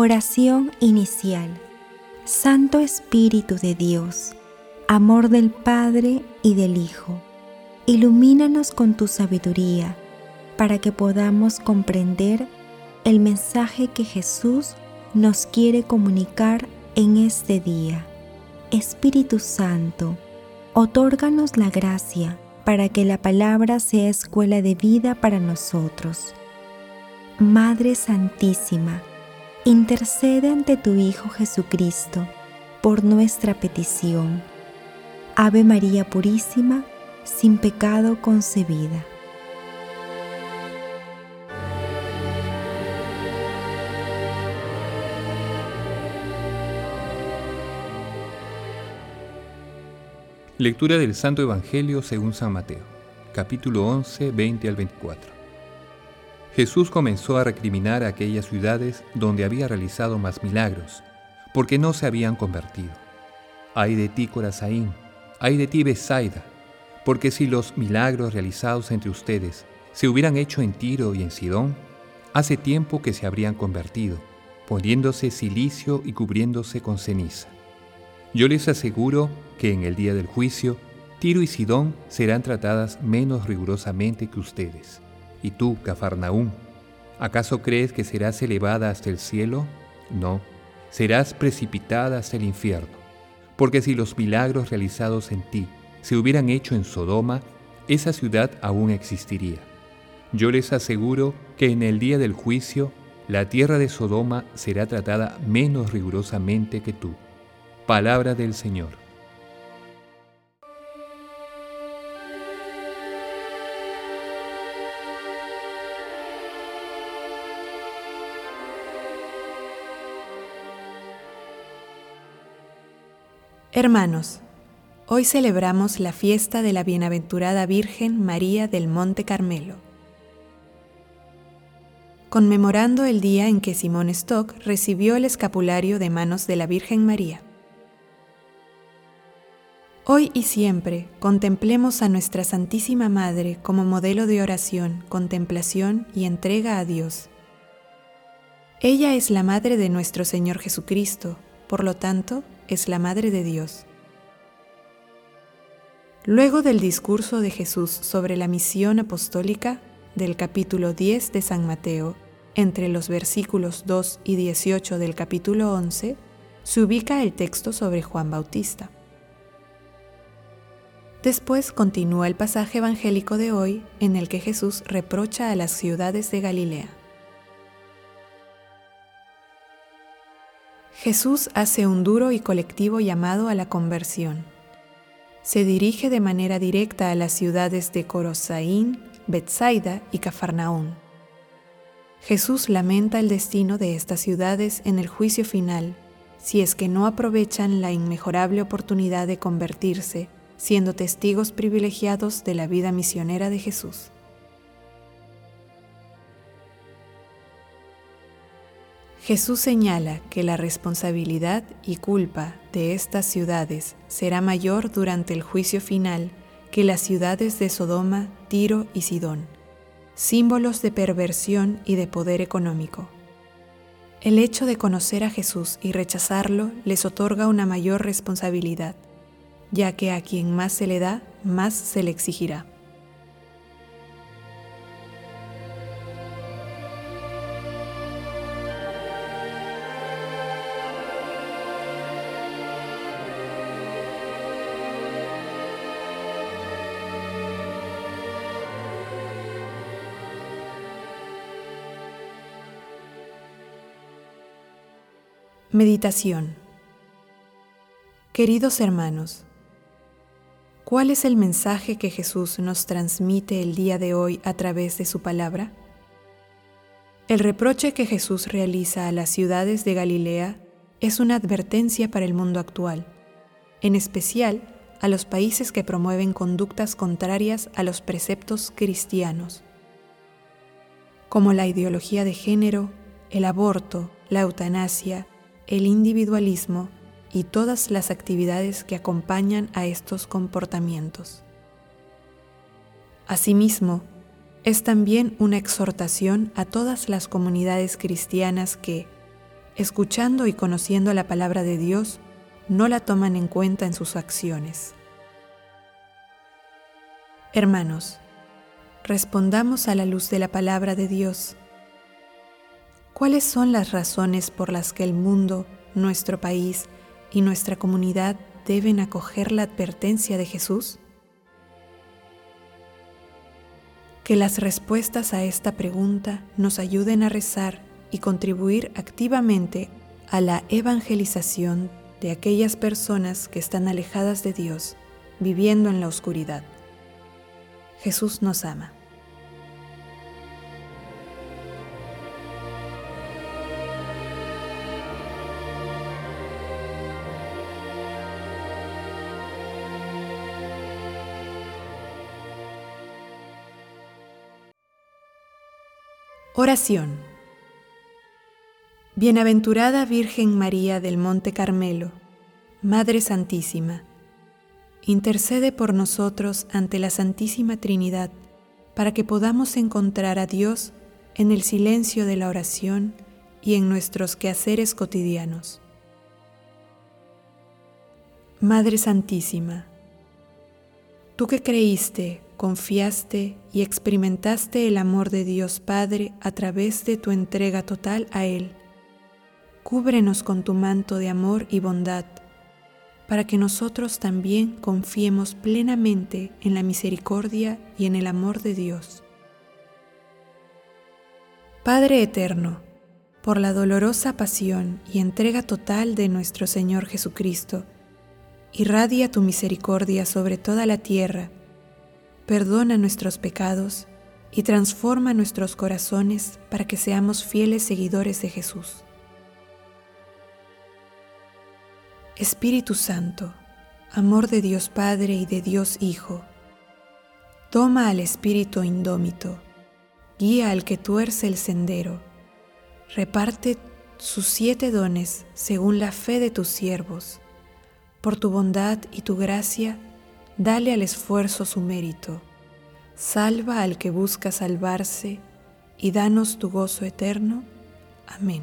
Oración inicial. Santo Espíritu de Dios, amor del Padre y del Hijo, ilumínanos con tu sabiduría para que podamos comprender el mensaje que Jesús nos quiere comunicar en este día. Espíritu Santo, otórganos la gracia para que la palabra sea escuela de vida para nosotros. Madre Santísima, intercede ante tu Hijo Jesucristo por nuestra petición. Ave María Purísima, sin pecado concebida. Lectura del Santo Evangelio según San Mateo, capítulo 11, 20 al 24. Jesús comenzó a recriminar a aquellas ciudades donde había realizado más milagros, porque no se habían convertido. Ay de ti, Corazaín, ay de ti, Besaida, porque si los milagros realizados entre ustedes se hubieran hecho en Tiro y en Sidón, hace tiempo que se habrían convertido, poniéndose silicio y cubriéndose con ceniza. Yo les aseguro que en el día del juicio, Tiro y Sidón serán tratadas menos rigurosamente que ustedes. Y tú, Cafarnaúm, ¿acaso crees que serás elevada hasta el cielo? No, serás precipitada hasta el infierno. Porque si los milagros realizados en ti se hubieran hecho en Sodoma, esa ciudad aún existiría. Yo les aseguro que en el día del juicio, la tierra de Sodoma será tratada menos rigurosamente que tú. Palabra del Señor. Hermanos, hoy celebramos la fiesta de la bienaventurada Virgen María del Monte Carmelo. Conmemorando el día en que Simón Stock recibió el escapulario de manos de la Virgen María. Hoy y siempre contemplemos a nuestra Santísima Madre como modelo de oración, contemplación y entrega a Dios. Ella es la Madre de nuestro Señor Jesucristo, por lo tanto, es la Madre de Dios. Luego del discurso de Jesús sobre la misión apostólica del capítulo 10 de San Mateo, entre los versículos 2 y 18 del capítulo 11, se ubica el texto sobre Juan Bautista. Después continúa el pasaje evangélico de hoy en el que Jesús reprocha a las ciudades de Galilea. Jesús hace un duro y colectivo llamado a la conversión. Se dirige de manera directa a las ciudades de Corosaín, Bethsaida y Cafarnaún. Jesús lamenta el destino de estas ciudades en el juicio final, si es que no aprovechan la inmejorable oportunidad de convertirse, siendo testigos privilegiados de la vida misionera de Jesús. Jesús señala que la responsabilidad y culpa de estas ciudades será mayor durante el juicio final que las ciudades de Sodoma, Tiro y Sidón, símbolos de perversión y de poder económico. El hecho de conocer a Jesús y rechazarlo les otorga una mayor responsabilidad, ya que a quien más se le da, más se le exigirá. Meditación Queridos hermanos, ¿cuál es el mensaje que Jesús nos transmite el día de hoy a través de su palabra? El reproche que Jesús realiza a las ciudades de Galilea es una advertencia para el mundo actual, en especial a los países que promueven conductas contrarias a los preceptos cristianos, como la ideología de género, el aborto, la eutanasia, el individualismo y todas las actividades que acompañan a estos comportamientos. Asimismo, es también una exhortación a todas las comunidades cristianas que, escuchando y conociendo la palabra de Dios, no la toman en cuenta en sus acciones. Hermanos, respondamos a la luz de la palabra de Dios. ¿Cuáles son las razones por las que el mundo, nuestro país y nuestra comunidad deben acoger la advertencia de Jesús? Que las respuestas a esta pregunta nos ayuden a rezar y contribuir activamente a la evangelización de aquellas personas que están alejadas de Dios, viviendo en la oscuridad. Jesús nos ama. Oración. Bienaventurada Virgen María del Monte Carmelo, Madre Santísima, intercede por nosotros ante la Santísima Trinidad para que podamos encontrar a Dios en el silencio de la oración y en nuestros quehaceres cotidianos. Madre Santísima, tú que creíste confiaste y experimentaste el amor de Dios Padre a través de tu entrega total a Él. Cúbrenos con tu manto de amor y bondad, para que nosotros también confiemos plenamente en la misericordia y en el amor de Dios. Padre Eterno, por la dolorosa pasión y entrega total de nuestro Señor Jesucristo, irradia tu misericordia sobre toda la tierra, perdona nuestros pecados y transforma nuestros corazones para que seamos fieles seguidores de Jesús. Espíritu Santo, amor de Dios Padre y de Dios Hijo, toma al espíritu indómito, guía al que tuerce el sendero, reparte sus siete dones según la fe de tus siervos. Por tu bondad y tu gracia, dale al esfuerzo su mérito, salva al que busca salvarse y danos tu gozo eterno. Amén.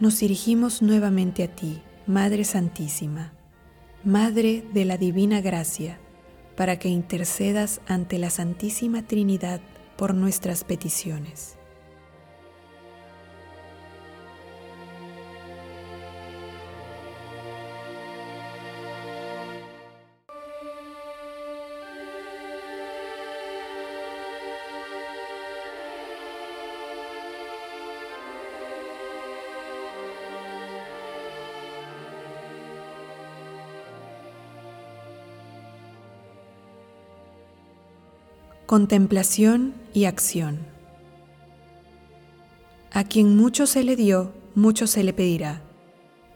Nos dirigimos nuevamente a ti, Madre Santísima, Madre de la Divina Gracia, para que intercedas ante la Santísima Trinidad por nuestras peticiones. Contemplación y acción. A quien mucho se le dio, mucho se le pedirá.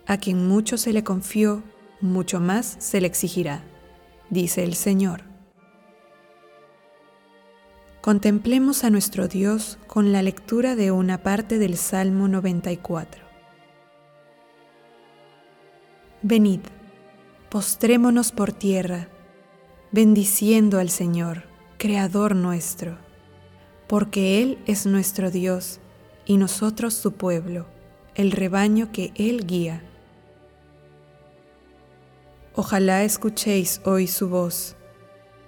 A quien mucho se le confió, mucho más se le exigirá, dice el Señor. Contemplemos a nuestro Dios con la lectura de una parte del Salmo 94. Venid, postrémonos por tierra, bendiciendo al Señor Creador nuestro, porque Él es nuestro Dios y nosotros su pueblo, el rebaño que Él guía. Ojalá escuchéis hoy su voz,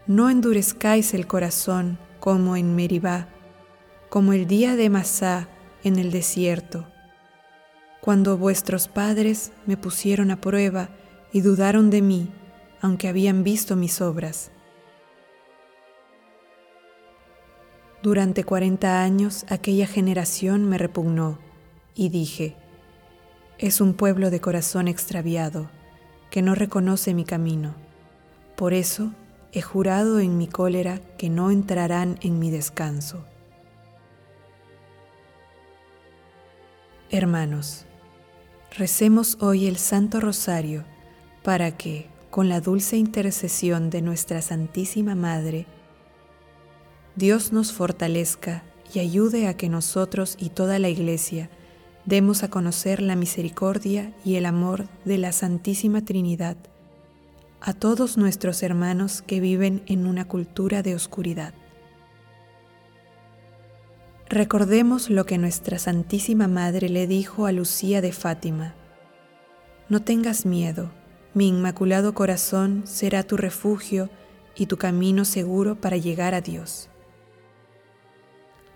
no endurezcáis el corazón como en Meribá, como el día de Masá en el desierto, cuando vuestros padres me pusieron a prueba y dudaron de mí, aunque habían visto mis obras. Durante cuarenta años aquella generación me repugnó y dije, es un pueblo de corazón extraviado que no reconoce mi camino. Por eso he jurado en mi cólera que no entrarán en mi descanso. Hermanos, recemos hoy el Santo Rosario para que, con la dulce intercesión de nuestra Santísima Madre, Dios nos fortalezca y ayude a que nosotros y toda la Iglesia demos a conocer la misericordia y el amor de la Santísima Trinidad a todos nuestros hermanos que viven en una cultura de oscuridad. Recordemos lo que nuestra Santísima Madre le dijo a Lucía de Fátima. No tengas miedo, mi inmaculado corazón será tu refugio y tu camino seguro para llegar a Dios.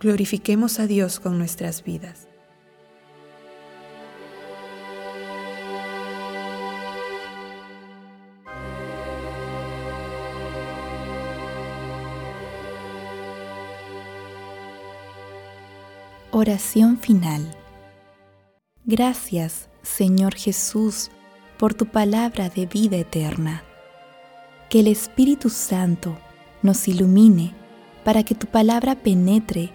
Glorifiquemos a Dios con nuestras vidas. Oración final. Gracias, Señor Jesús, por tu palabra de vida eterna. Que el Espíritu Santo nos ilumine para que tu palabra penetre